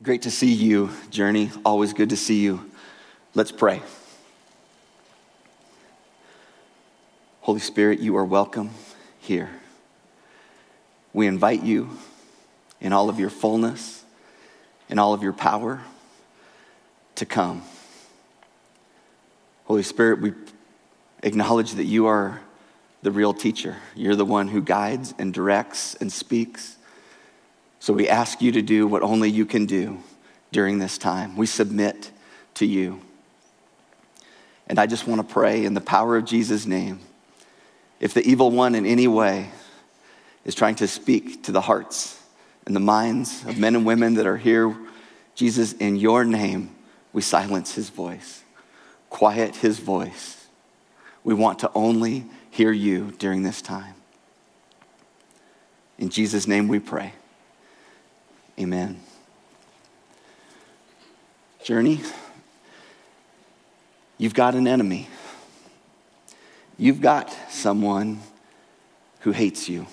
Great to see you, Journey. Always good to see you. Let's pray. Holy Spirit, you are welcome here. We invite you in all of your fullness, in all of your power, to come. Holy Spirit, we acknowledge that you are the real teacher. You're the one who guides and directs and speaks. So we ask you to do what only you can do during this time. We submit to you. And I just want to pray in the power of Jesus' name. If the evil one in any way is trying to speak to the hearts and the minds of men and women that are here, Jesus, in your name, we silence his voice, quiet his voice. We want to only hear you during this time. In Jesus' name we pray. Amen. Journey, you've got an enemy. You've got someone who hates you,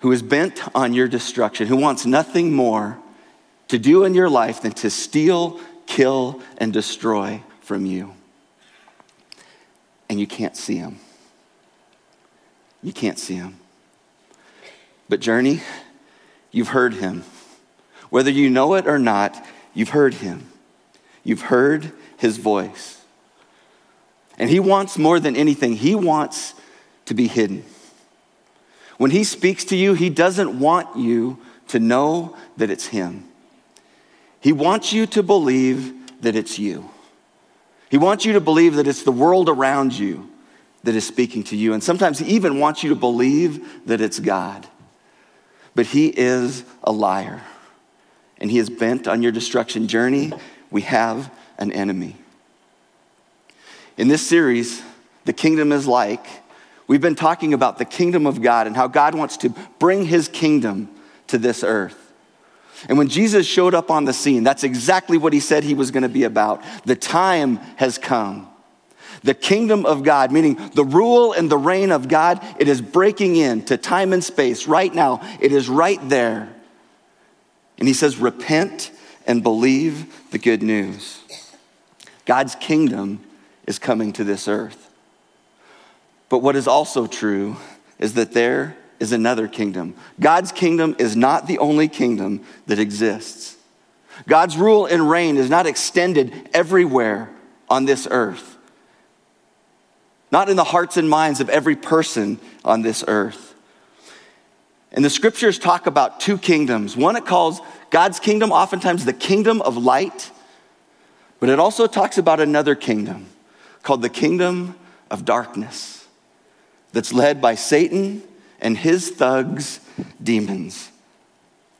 who is bent on your destruction, who wants nothing more to do in your life than to steal, kill, and destroy from you. And you can't see him. You can't see him. But, Journey, You've heard him. Whether you know it or not, you've heard him. You've heard his voice. And he wants more than anything, he wants to be hidden. When he speaks to you, he doesn't want you to know that it's him. He wants you to believe that it's you. He wants you to believe that it's the world around you that is speaking to you. And sometimes he even wants you to believe that it's God but he is a liar. And he is bent on your destruction journey. We have an enemy. In this series, The Kingdom is Like, we've been talking about the kingdom of God and how God wants to bring his kingdom to this earth. And when Jesus showed up on the scene, that's exactly what he said he was going to be about. The time has come the kingdom of God, meaning the rule and the reign of God, it is breaking into time and space right now. It is right there. And he says, Repent and believe the good news. God's kingdom is coming to this earth. But what is also true is that there is another kingdom. God's kingdom is not the only kingdom that exists. God's rule and reign is not extended everywhere on this earth not in the hearts and minds of every person on this earth. And the scriptures talk about two kingdoms. One it calls God's kingdom, oftentimes the kingdom of light, but it also talks about another kingdom called the kingdom of darkness that's led by Satan and his thugs, demons.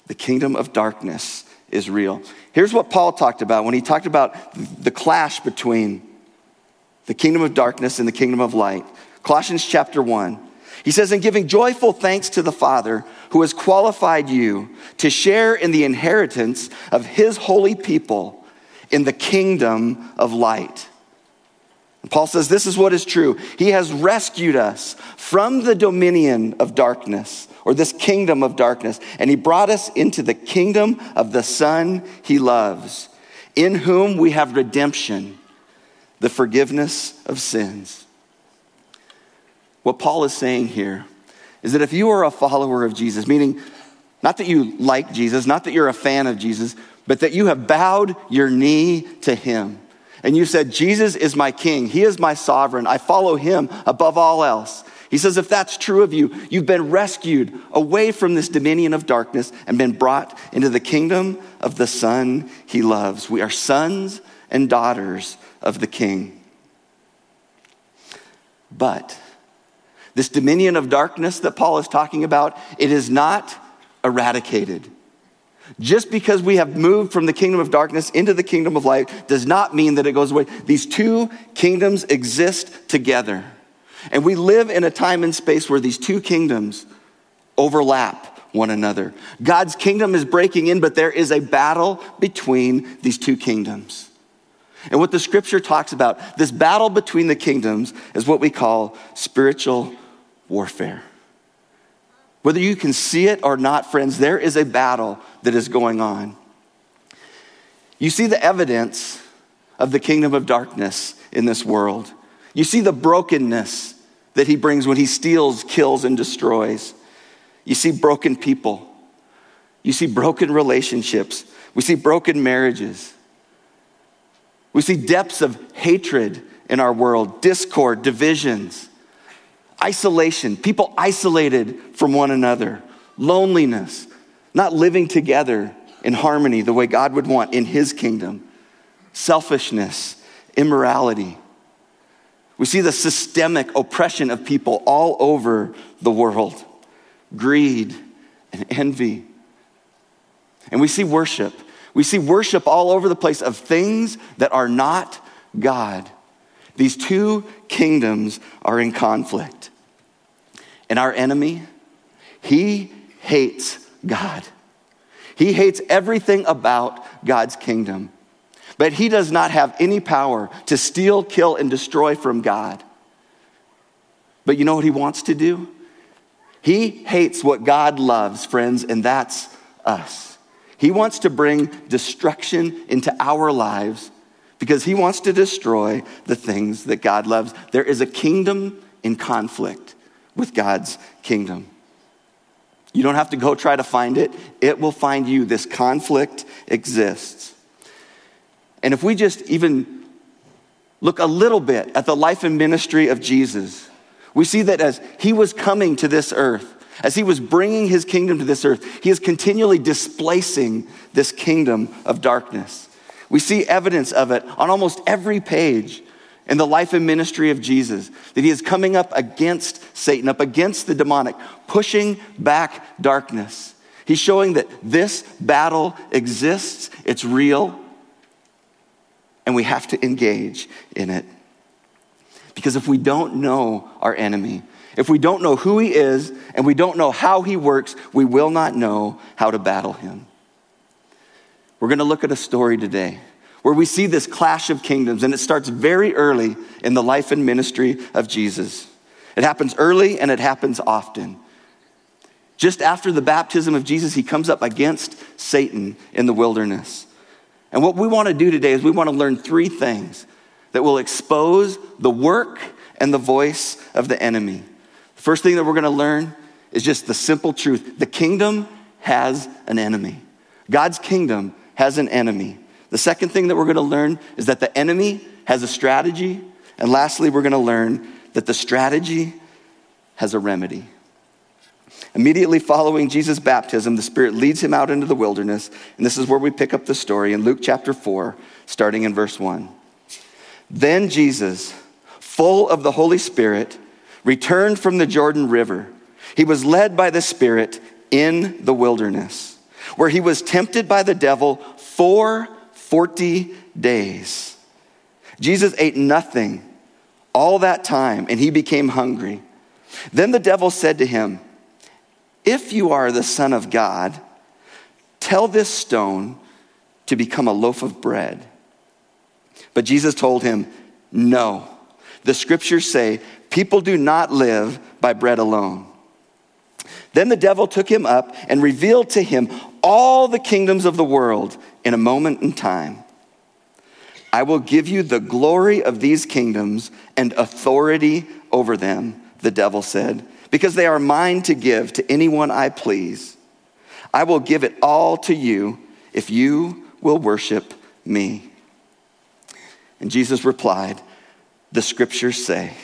The kingdom of darkness is real. Here's what Paul talked about when he talked about the clash between the kingdom of darkness and the kingdom of light. Colossians chapter 1. He says, In giving joyful thanks to the Father who has qualified you to share in the inheritance of his holy people in the kingdom of light. And Paul says, This is what is true. He has rescued us from the dominion of darkness, or this kingdom of darkness, and he brought us into the kingdom of the Son he loves, in whom we have redemption the forgiveness of sins. What Paul is saying here is that if you are a follower of Jesus, meaning not that you like Jesus, not that you're a fan of Jesus, but that you have bowed your knee to him and you said, Jesus is my king, he is my sovereign, I follow him above all else. He says, if that's true of you, you've been rescued away from this dominion of darkness and been brought into the kingdom of the Son he loves. We are sons and daughters of the king. But this dominion of darkness that Paul is talking about, it is not eradicated. Just because we have moved from the kingdom of darkness into the kingdom of light does not mean that it goes away. These two kingdoms exist together. And we live in a time and space where these two kingdoms overlap one another. God's kingdom is breaking in, but there is a battle between these two kingdoms. And what the scripture talks about, this battle between the kingdoms, is what we call spiritual warfare. Whether you can see it or not, friends, there is a battle that is going on. You see the evidence of the kingdom of darkness in this world. You see the brokenness that he brings when he steals, kills, and destroys. You see broken people. You see broken relationships. We see broken marriages. We see depths of hatred in our world, discord, divisions, isolation, people isolated from one another, loneliness, not living together in harmony the way God would want in His kingdom, selfishness, immorality. We see the systemic oppression of people all over the world greed and envy. And we see worship. We see worship all over the place of things that are not God. These two kingdoms are in conflict. And our enemy, he hates God. He hates everything about God's kingdom. But he does not have any power to steal, kill, and destroy from God. But you know what he wants to do? He hates what God loves, friends, and that's us. He wants to bring destruction into our lives because he wants to destroy the things that God loves. There is a kingdom in conflict with God's kingdom. You don't have to go try to find it, it will find you. This conflict exists. And if we just even look a little bit at the life and ministry of Jesus, we see that as he was coming to this earth, as he was bringing his kingdom to this earth, he is continually displacing this kingdom of darkness. We see evidence of it on almost every page in the life and ministry of Jesus, that he is coming up against Satan, up against the demonic, pushing back darkness. He's showing that this battle exists, it's real, and we have to engage in it. Because if we don't know our enemy, if we don't know who he is and we don't know how he works, we will not know how to battle him. We're going to look at a story today where we see this clash of kingdoms, and it starts very early in the life and ministry of Jesus. It happens early and it happens often. Just after the baptism of Jesus, he comes up against Satan in the wilderness. And what we want to do today is we want to learn three things that will expose the work and the voice of the enemy. First thing that we're going to learn is just the simple truth the kingdom has an enemy. God's kingdom has an enemy. The second thing that we're going to learn is that the enemy has a strategy. And lastly, we're going to learn that the strategy has a remedy. Immediately following Jesus' baptism, the Spirit leads him out into the wilderness. And this is where we pick up the story in Luke chapter 4, starting in verse 1. Then Jesus, full of the Holy Spirit, returned from the Jordan River. He was led by the Spirit in the wilderness, where he was tempted by the devil for 40 days. Jesus ate nothing all that time, and he became hungry. Then the devil said to him, if you are the Son of God, tell this stone to become a loaf of bread. But Jesus told him, No. The scriptures say, People do not live by bread alone. Then the devil took him up and revealed to him all the kingdoms of the world in a moment in time. I will give you the glory of these kingdoms and authority over them, the devil said because they are mine to give to anyone I please. I will give it all to you if you will worship me. And Jesus replied, The scriptures say,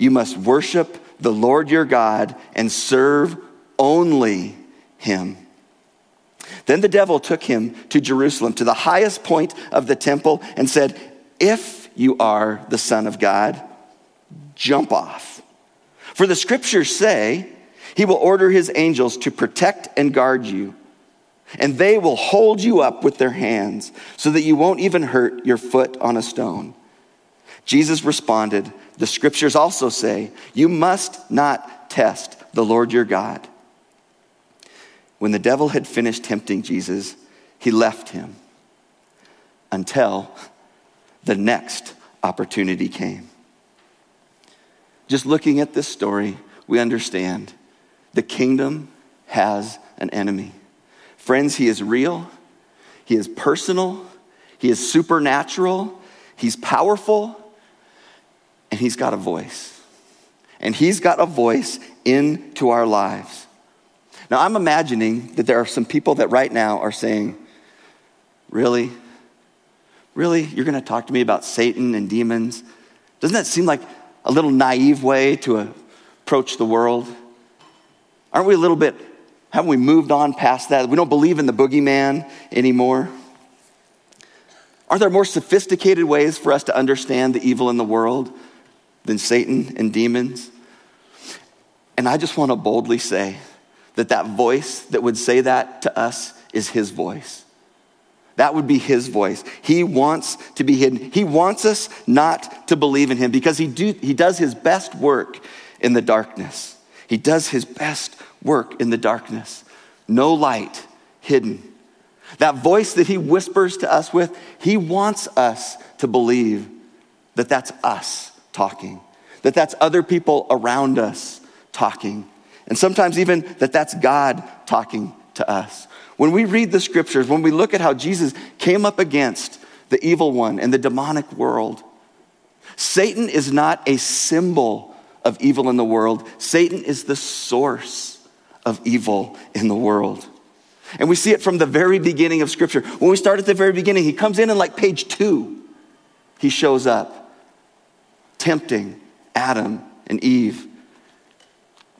You must worship the Lord your God and serve only him. Then the devil took him to Jerusalem, to the highest point of the temple, and said, If you are the Son of God, jump off. For the scriptures say, He will order His angels to protect and guard you, and they will hold you up with their hands so that you won't even hurt your foot on a stone. Jesus responded, The scriptures also say, You must not test the Lord your God. When the devil had finished tempting Jesus, he left him until the next opportunity came. Just looking at this story, we understand the kingdom has an enemy. Friends, he is real, he is personal, He is supernatural, He's powerful, and He's got a voice. And He's got a voice into our lives. Now, I'm imagining that there are some people that right now are saying, Really? Really? You're going to talk to me about Satan and demons? Doesn't that seem like a little naive way to approach the world? Aren't we a little bit, haven't we moved on past that? We don't believe in the boogeyman anymore. Are there more sophisticated ways for us to understand the evil in the world than Satan and demons? And I just want to boldly say that that voice that would say that to us is his voice. That would be his voice. He wants to be hidden. He wants us not to believe in him because he, do, he does his best work in the darkness. He does his best work in the darkness. No light hidden. That voice that he whispers to us with, he wants us to believe that that's us talking, that that's other people around us talking, and sometimes even that that's God talking to us. When we read the scriptures, when we look at how Jesus came up against the evil one and the demonic world, Satan is not a symbol of evil in the world, Satan is the source of evil in the world. And we see it from the very beginning of Scripture. When we start at the very beginning, he comes in and, like page two, he shows up, tempting Adam and Eve.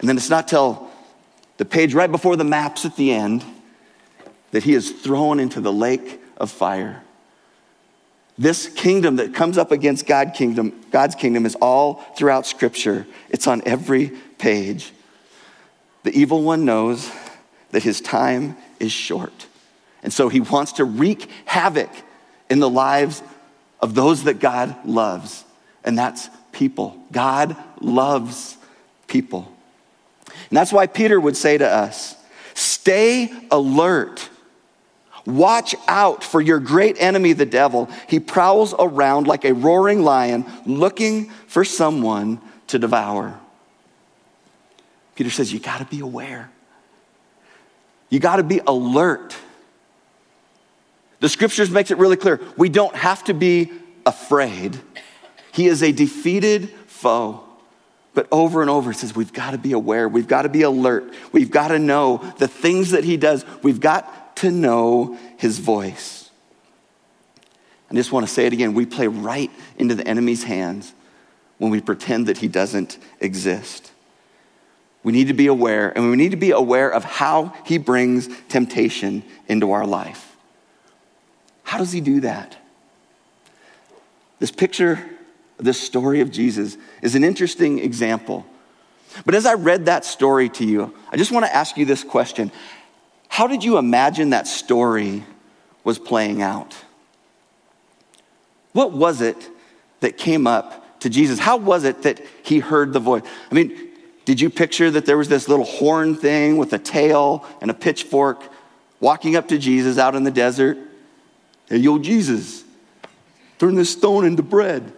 And then it's not till the page right before the maps at the end that he is thrown into the lake of fire. This kingdom that comes up against God kingdom, God's kingdom is all throughout Scripture. It's on every page. The evil one knows that his time is short. And so he wants to wreak havoc in the lives of those that God loves, and that's people. God loves people. And that's why Peter would say to us stay alert. Watch out for your great enemy, the devil. He prowls around like a roaring lion looking for someone to devour. Peter says, You got to be aware. You got to be alert. The scriptures makes it really clear. We don't have to be afraid. He is a defeated foe. But over and over, it says we've got to be aware. We've got to be alert. We've got to know the things that he does. We've got to know his voice. I just want to say it again. We play right into the enemy's hands when we pretend that he doesn't exist. We need to be aware, and we need to be aware of how he brings temptation into our life. How does he do that? This picture, this story of Jesus, is an interesting example. But as I read that story to you, I just want to ask you this question How did you imagine that story was playing out? What was it that came up to Jesus? How was it that he heard the voice? I mean, did you picture that there was this little horn thing with a tail and a pitchfork walking up to Jesus out in the desert? Hey, yo, Jesus, turn this stone into bread.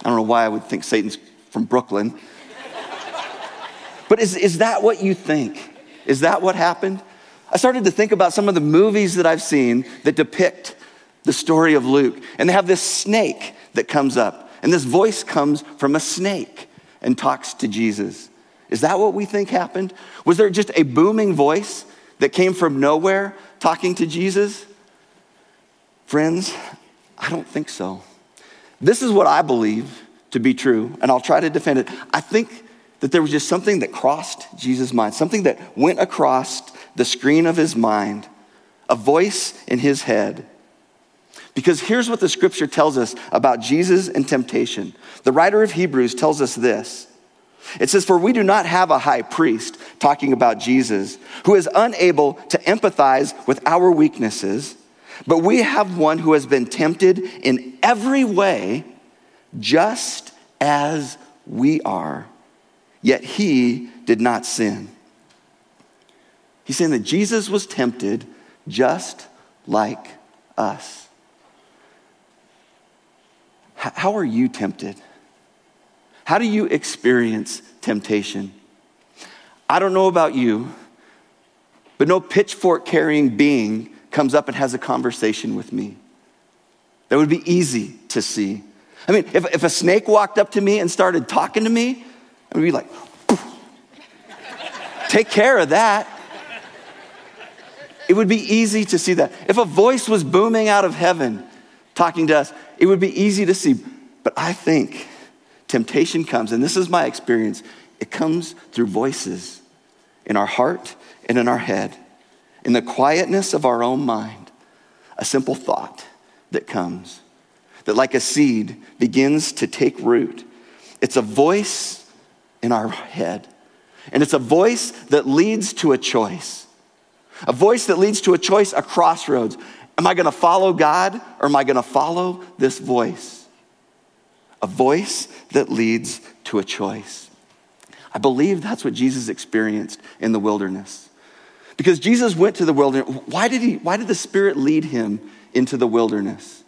I don't know why I would think Satan's from Brooklyn. but is, is that what you think? Is that what happened? I started to think about some of the movies that I've seen that depict the story of Luke. And they have this snake that comes up, and this voice comes from a snake and talks to Jesus. Is that what we think happened? Was there just a booming voice that came from nowhere talking to Jesus? Friends, I don't think so. This is what I believe to be true, and I'll try to defend it. I think that there was just something that crossed Jesus' mind, something that went across the screen of his mind, a voice in his head. Because here's what the scripture tells us about Jesus and temptation. The writer of Hebrews tells us this. It says, For we do not have a high priest, talking about Jesus, who is unable to empathize with our weaknesses, but we have one who has been tempted in every way, just as we are, yet he did not sin. He's saying that Jesus was tempted just like us. How are you tempted? How do you experience temptation? I don't know about you, but no pitchfork carrying being comes up and has a conversation with me. that would be easy to see. I mean, if, if a snake walked up to me and started talking to me, I would be like, take care of that. It would be easy to see that. If a voice was booming out of heaven talking to us, it would be easy to see. But I think temptation comes, and this is my experience, it comes through voices in our heart and in our head, in the quietness of our own mind, a simple thought that comes that, like a seed, begins to take root. It's a voice in our head, and it's a voice that leads to a choice. A voice that leads to a choice, a crossroads. Am I going to follow God or am I going to follow this voice? A voice that leads to a choice. I believe that's what Jesus experienced in the wilderness. Because Jesus went to the wilderness. Why did, he, why did the Spirit lead him into the wilderness?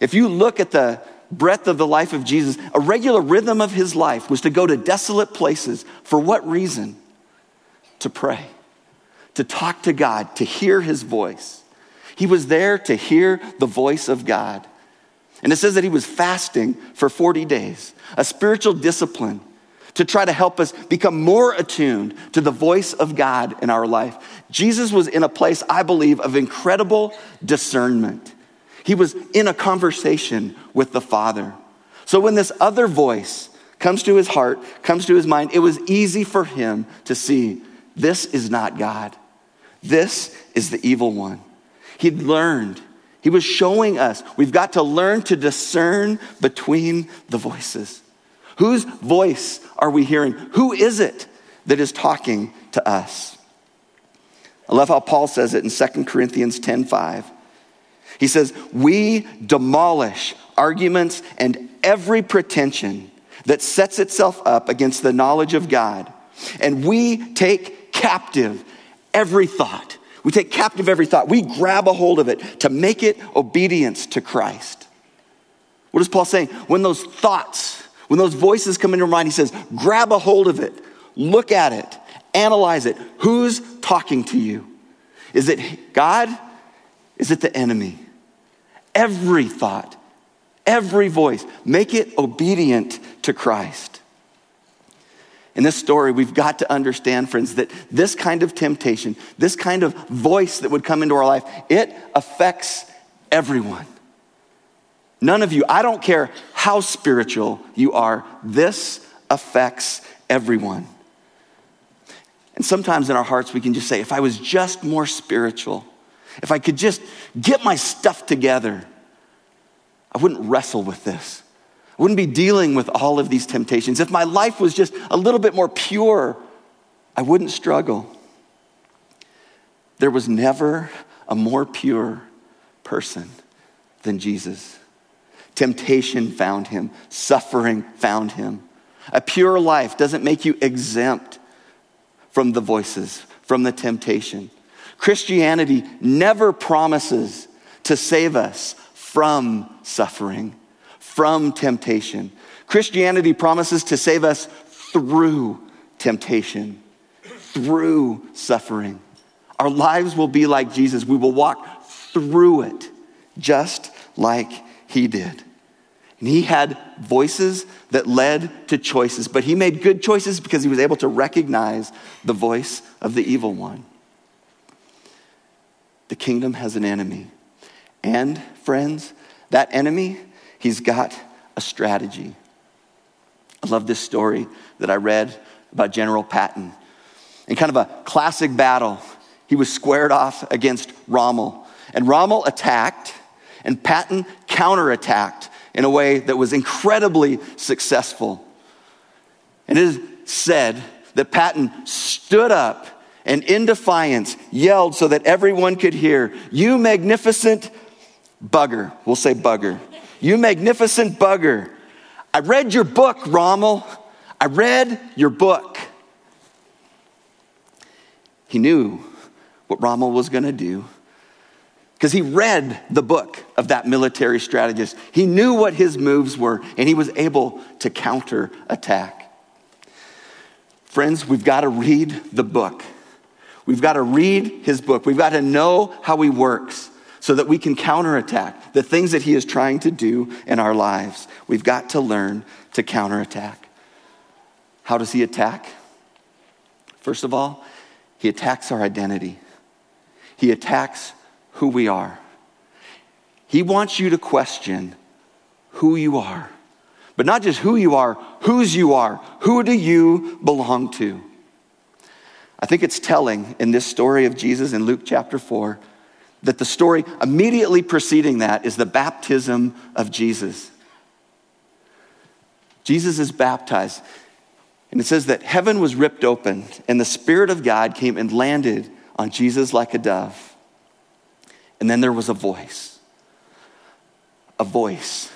If you look at the breadth of the life of Jesus, a regular rhythm of his life was to go to desolate places. For what reason? To pray, to talk to God, to hear his voice. He was there to hear the voice of God. And it says that he was fasting for 40 days, a spiritual discipline to try to help us become more attuned to the voice of God in our life. Jesus was in a place, I believe, of incredible discernment. He was in a conversation with the Father. So when this other voice comes to his heart, comes to his mind, it was easy for him to see this is not God. This is the evil one. He'd learned, he was showing us we've got to learn to discern between the voices. Whose voice are we hearing? Who is it that is talking to us? I love how Paul says it in 2 Corinthians 10 5. He says, We demolish arguments and every pretension that sets itself up against the knowledge of God. And we take captive every thought. We take captive every thought. We grab a hold of it to make it obedience to Christ. What is Paul saying? When those thoughts, when those voices come into your mind, he says, grab a hold of it, look at it, analyze it. Who's talking to you? Is it God? Is it the enemy? every thought, every voice. Make it obedient to Christ. In this story, we've got to understand, friends, that this kind of temptation, this kind of voice that would come into our life, it affects everyone. None of you, I don't care how spiritual you are, this affects everyone. And sometimes in our hearts, we can just say, if I was just more spiritual, if I could just get my stuff together, I wouldn't wrestle with this. I wouldn't be dealing with all of these temptations. If my life was just a little bit more pure, I wouldn't struggle. There was never a more pure person than Jesus. Temptation found him, suffering found him. A pure life doesn't make you exempt from the voices, from the temptation. Christianity never promises to save us from suffering, from temptation. Christianity promises to save us through temptation, through suffering. Our lives will be like Jesus. We will walk through it just like he did. And he had voices that led to choices, but he made good choices because he was able to recognize the voice of the evil one. The kingdom has an enemy. And, friends, that enemy, he's got a strategy. I love this story that I read about General Patton. In kind of a classic battle, he was squared off against Rommel. And Rommel attacked, and Patton counterattacked in a way that was incredibly successful. And it is said that Patton stood up and in defiance yelled so that everyone could hear, You magnificent bugger. We'll say bugger. You magnificent bugger. I read your book, Rommel. I read your book. He knew what Rommel was going to do because he read the book of that military strategist. He knew what his moves were and he was able to counter attack. Friends, we've got to read the book. We've got to read his book. We've got to know how he works so that we can counterattack the things that he is trying to do in our lives. We've got to learn to counterattack. How does he attack? First of all, he attacks our identity. He attacks who we are. He wants you to question who you are. But not just who you are, whose you are. Who do you belong to? I think it's telling in this story of Jesus in Luke chapter 4 that the story immediately preceding that is the baptism of Jesus. Jesus is baptized. And it says that heaven was ripped open, and the Spirit of God came and landed on Jesus like a dove. And then there was a voice. A voice.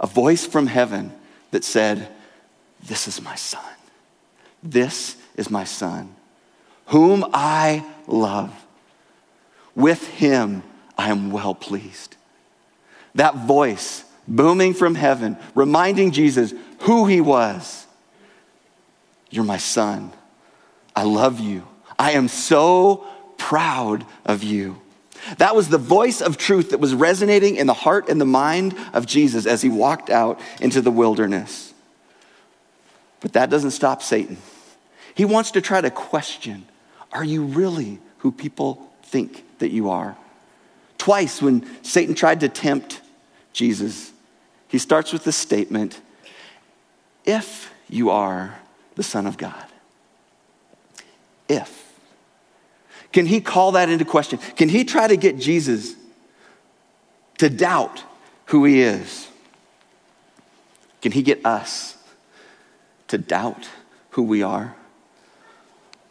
A voice from heaven that said, This is my son. This is my son, whom I love. With him I am well pleased. That voice booming from heaven, reminding Jesus who he was. You're my son. I love you. I am so proud of you. That was the voice of truth that was resonating in the heart and the mind of Jesus as he walked out into the wilderness. But that doesn't stop Satan. He wants to try to question are you really who people think that you are? Twice, when Satan tried to tempt Jesus, he starts with the statement if you are the Son of God. If. Can he call that into question? Can he try to get Jesus to doubt who he is? Can he get us to doubt who we are?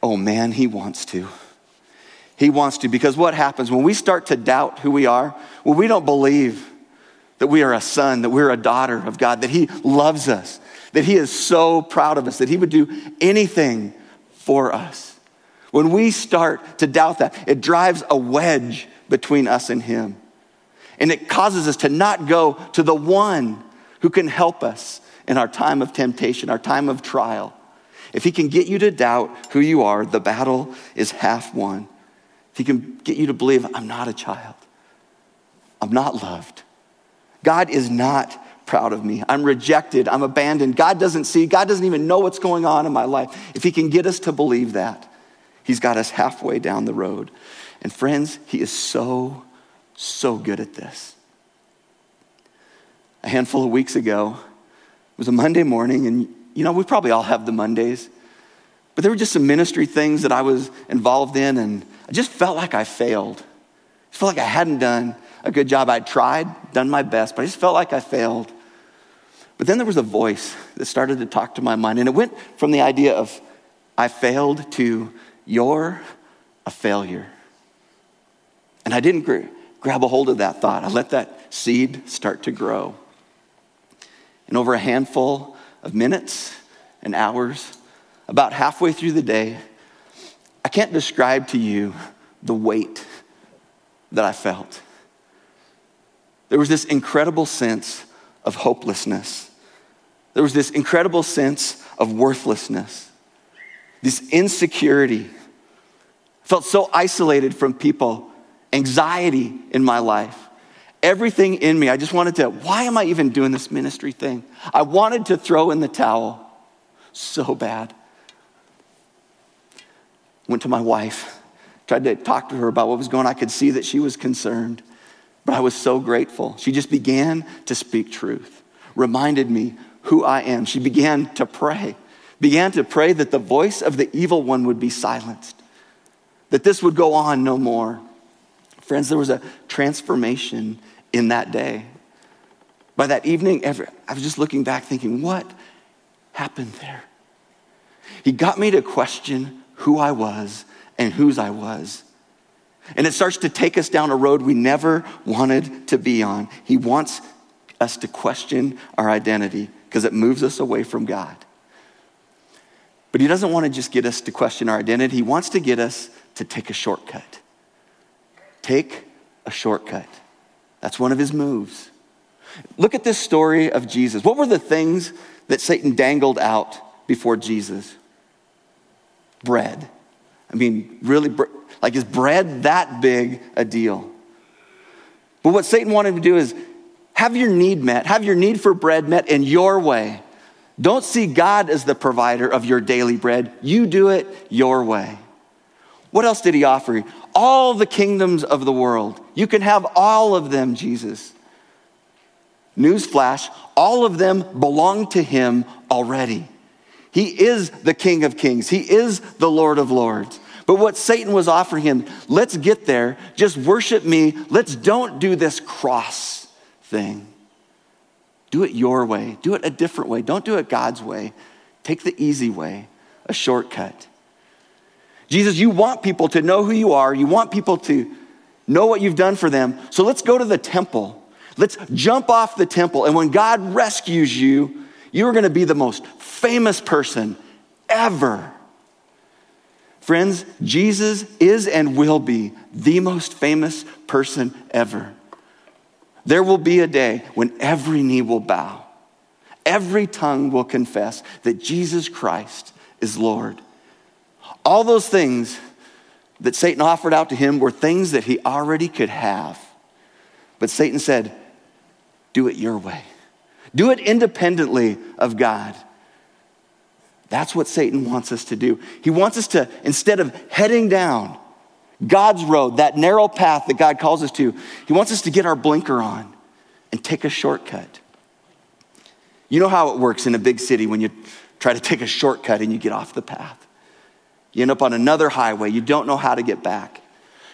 Oh man, he wants to. He wants to because what happens when we start to doubt who we are, when we don't believe that we are a son, that we're a daughter of God, that he loves us, that he is so proud of us, that he would do anything for us when we start to doubt that, it drives a wedge between us and Him. And it causes us to not go to the one who can help us in our time of temptation, our time of trial. If He can get you to doubt who you are, the battle is half won. If He can get you to believe, I'm not a child, I'm not loved, God is not proud of me. I'm rejected. I'm abandoned. God doesn't see. God doesn't even know what's going on in my life. If He can get us to believe that, He's got us halfway down the road. And friends, He is so, so good at this. A handful of weeks ago, it was a Monday morning, and you know, we probably all have the Mondays, but there were just some ministry things that I was involved in, and I just felt like I failed. I felt like I hadn't done a good job. I'd tried, done my best, but I just felt like I failed. But then there was a voice that started to talk to my mind, and it went from the idea of I failed to you're a failure. And I didn't gr- grab a hold of that thought. I let that seed start to grow. And over a handful of minutes and hours, about halfway through the day, I can't describe to you the weight that I felt. There was this incredible sense of hopelessness. There was this incredible sense of worthlessness, this insecurity felt so isolated from people, anxiety in my life. Everything in me, I just wanted to, why am I even doing this ministry thing? I wanted to throw in the towel so bad. Went to my wife, tried to talk to her about what was going on. I could see that she was concerned, but I was so grateful. She just began to speak truth, reminded me who I am. She began to pray, began to pray that the voice of the evil one would be silenced that this would go on no more. Friends, there was a transformation in that day. By that evening, every, I was just looking back thinking, what happened there? He got me to question who I was and whose I was. And it starts to take us down a road we never wanted to be on. He wants us to question our identity because it moves us away from God. But he doesn't want to just get us to question our identity, he wants to get us to take a shortcut. Take a shortcut. That's one of his moves. Look at this story of Jesus. What were the things that Satan dangled out before Jesus? Bread. I mean, really, like, is bread that big a deal? But what Satan wanted to do is have your need met, have your need for bread met in your way. Don't see God as the provider of your daily bread. You do it your way. What else did he offer you? All the kingdoms of the world. You can have all of them, Jesus. Newsflash, all of them belong to him already. He is the King of Kings, He is the Lord of Lords. But what Satan was offering him, let's get there, just worship me, let's don't do this cross thing. Do it your way, do it a different way, don't do it God's way. Take the easy way, a shortcut. Jesus, you want people to know who you are, you want people to know what you've done for them. So let's go to the temple. Let's jump off the temple. And when God rescues you, you're going to be the most famous person ever. Friends, Jesus is and will be the most famous person ever. There will be a day when every knee will bow, every tongue will confess that Jesus Christ is Lord. All those things that Satan offered out to him were things that he already could have. But Satan said, Do it your way. Do it independently of God. That's what Satan wants us to do. He wants us to, instead of heading down God's road, that narrow path that God calls us to, he wants us to get our blinker on and take a shortcut. You know how it works in a big city when you try to take a shortcut and you get off the path. You end up on another highway, you don't know how to get back.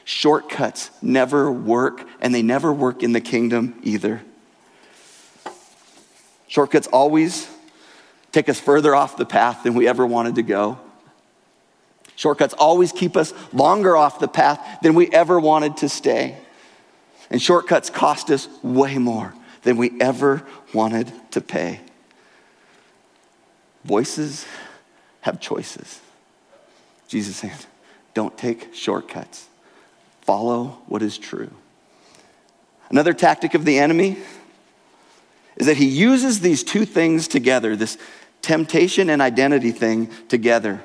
Shortcuts never work, and they never work in the kingdom either. Shortcuts always take us further off the path than we ever wanted to go. Shortcuts always keep us longer off the path than we ever wanted to stay. And shortcuts cost us way more than we ever wanted to pay. Voices have choices. Jesus said, don't take shortcuts. Follow what is true. Another tactic of the enemy is that he uses these two things together this temptation and identity thing together.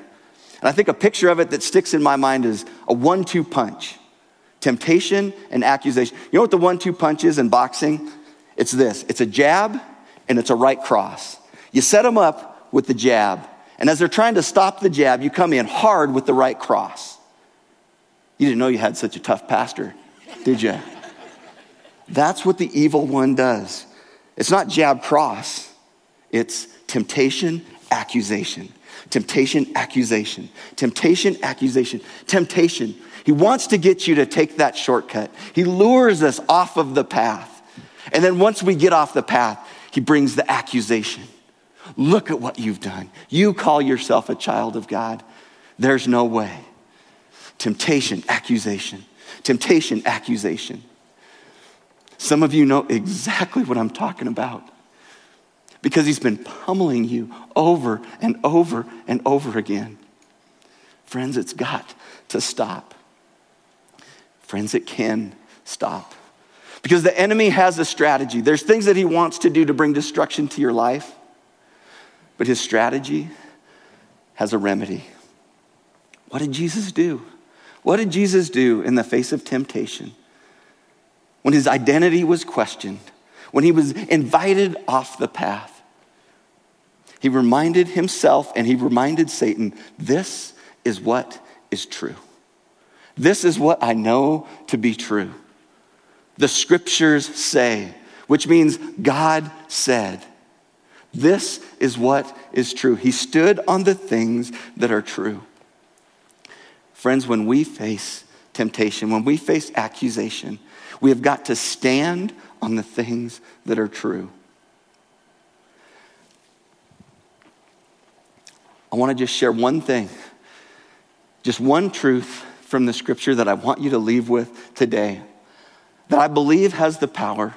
And I think a picture of it that sticks in my mind is a one two punch temptation and accusation. You know what the one two punch is in boxing? It's this it's a jab and it's a right cross. You set them up with the jab, and as they're trying to stop the jab, you come in hard with the right cross. You didn't know you had such a tough pastor, did you? That's what the evil one does. It's not jab cross, it's temptation, accusation. Temptation, accusation. Temptation, accusation. Temptation. He wants to get you to take that shortcut. He lures us off of the path. And then once we get off the path, he brings the accusation. Look at what you've done. You call yourself a child of God. There's no way. Temptation, accusation. Temptation, accusation. Some of you know exactly what I'm talking about because he's been pummeling you over and over and over again. Friends, it's got to stop. Friends, it can stop. Because the enemy has a strategy. There's things that he wants to do to bring destruction to your life, but his strategy has a remedy. What did Jesus do? What did Jesus do in the face of temptation? when his identity was questioned, when he was invited off the path, he reminded himself and he reminded Satan this is what is true. This is what I know to be true. The scriptures say, which means God said. This is what is true. He stood on the things that are true. Friends, when we face temptation, when we face accusation, we have got to stand on the things that are true. I want to just share one thing, just one truth from the scripture that I want you to leave with today that I believe has the power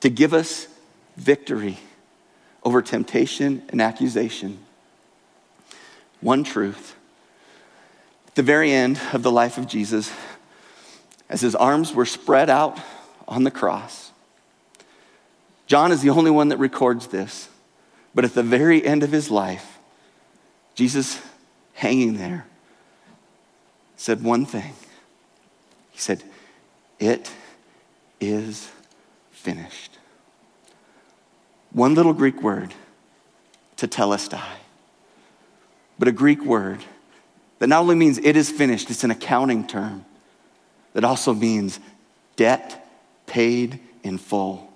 to give us victory over temptation and accusation. One truth. At the very end of the life of Jesus, as his arms were spread out on the cross. John is the only one that records this. But at the very end of his life, Jesus, hanging there, said one thing. He said, It is finished. One little Greek word, tetelestai, but a Greek word that not only means it is finished, it's an accounting term that also means debt paid in full.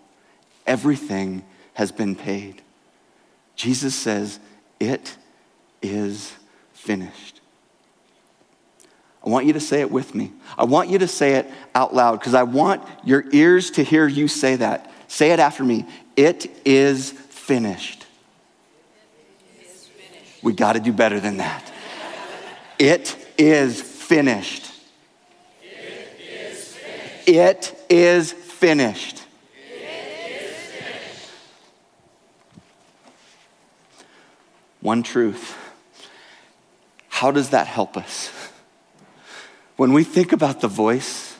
Everything has been paid. Jesus says, It is finished. I want you to say it with me. I want you to say it out loud because I want your ears to hear you say that. Say it after me. It is finished. We got to do better than that. It is finished. It is finished. It is finished. One truth. How does that help us? When we think about the voice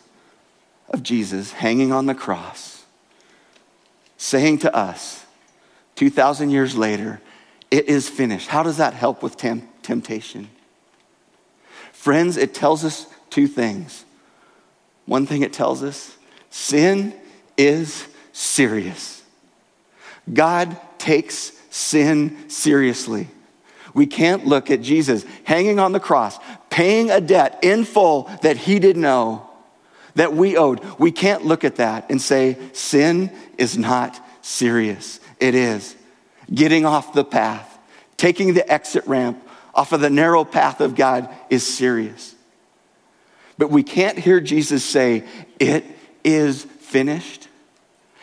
of Jesus hanging on the cross, saying to us, 2,000 years later, it is finished. How does that help with tem- temptation? Friends, it tells us two things. One thing it tells us sin is serious. God takes sin seriously. We can't look at Jesus hanging on the cross, paying a debt in full that he didn't know, that we owed. We can't look at that and say, sin is not serious. It is. Getting off the path, taking the exit ramp off of the narrow path of God is serious. But we can't hear Jesus say, It is finished,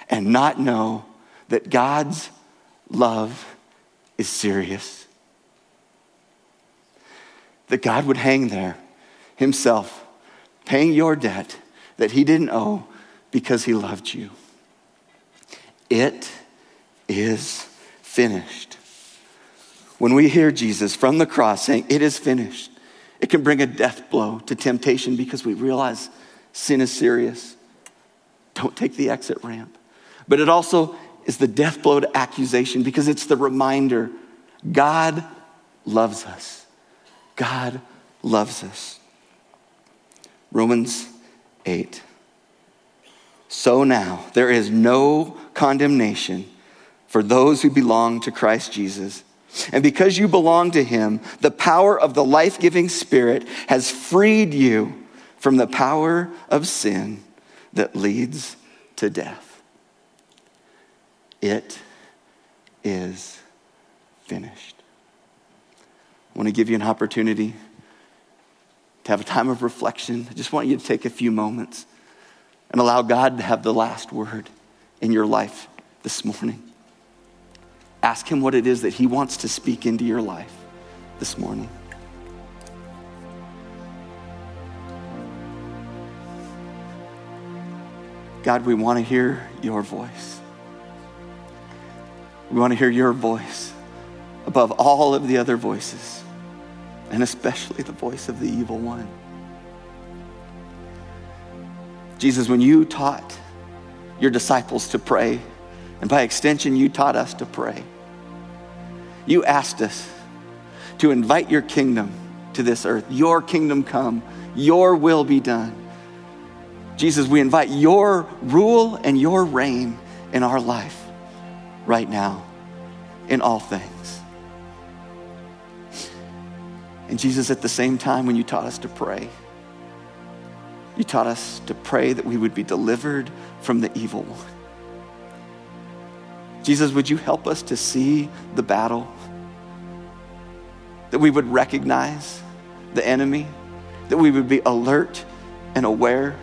and not know that God's love is serious that God would hang there himself, paying your debt that he didn't owe because he loved you. It is finished. When we hear Jesus from the cross saying, It is finished, it can bring a death blow to temptation because we realize sin is serious. Don't take the exit ramp. But it also is the death blow to accusation because it's the reminder God loves us. God loves us. Romans 8. So now, there is no condemnation for those who belong to Christ Jesus. And because you belong to him, the power of the life giving Spirit has freed you from the power of sin that leads to death. It is finished. I want to give you an opportunity to have a time of reflection. I just want you to take a few moments and allow God to have the last word in your life this morning. Ask Him what it is that He wants to speak into your life this morning. God, we want to hear your voice. We want to hear your voice above all of the other voices and especially the voice of the evil one. Jesus, when you taught your disciples to pray, and by extension, you taught us to pray, you asked us to invite your kingdom to this earth. Your kingdom come, your will be done. Jesus, we invite your rule and your reign in our life right now, in all things. And Jesus, at the same time, when you taught us to pray, you taught us to pray that we would be delivered from the evil one. Jesus, would you help us to see the battle? That we would recognize the enemy, that we would be alert and aware,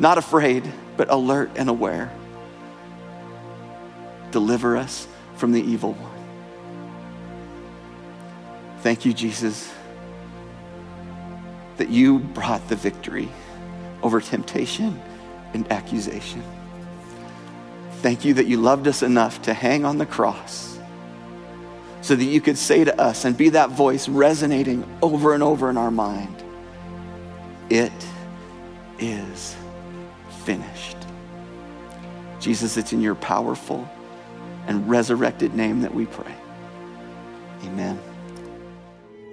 not afraid, but alert and aware. Deliver us from the evil one. Thank you, Jesus, that you brought the victory over temptation and accusation. Thank you that you loved us enough to hang on the cross so that you could say to us and be that voice resonating over and over in our mind It is finished. Jesus, it's in your powerful and resurrected name that we pray. Amen.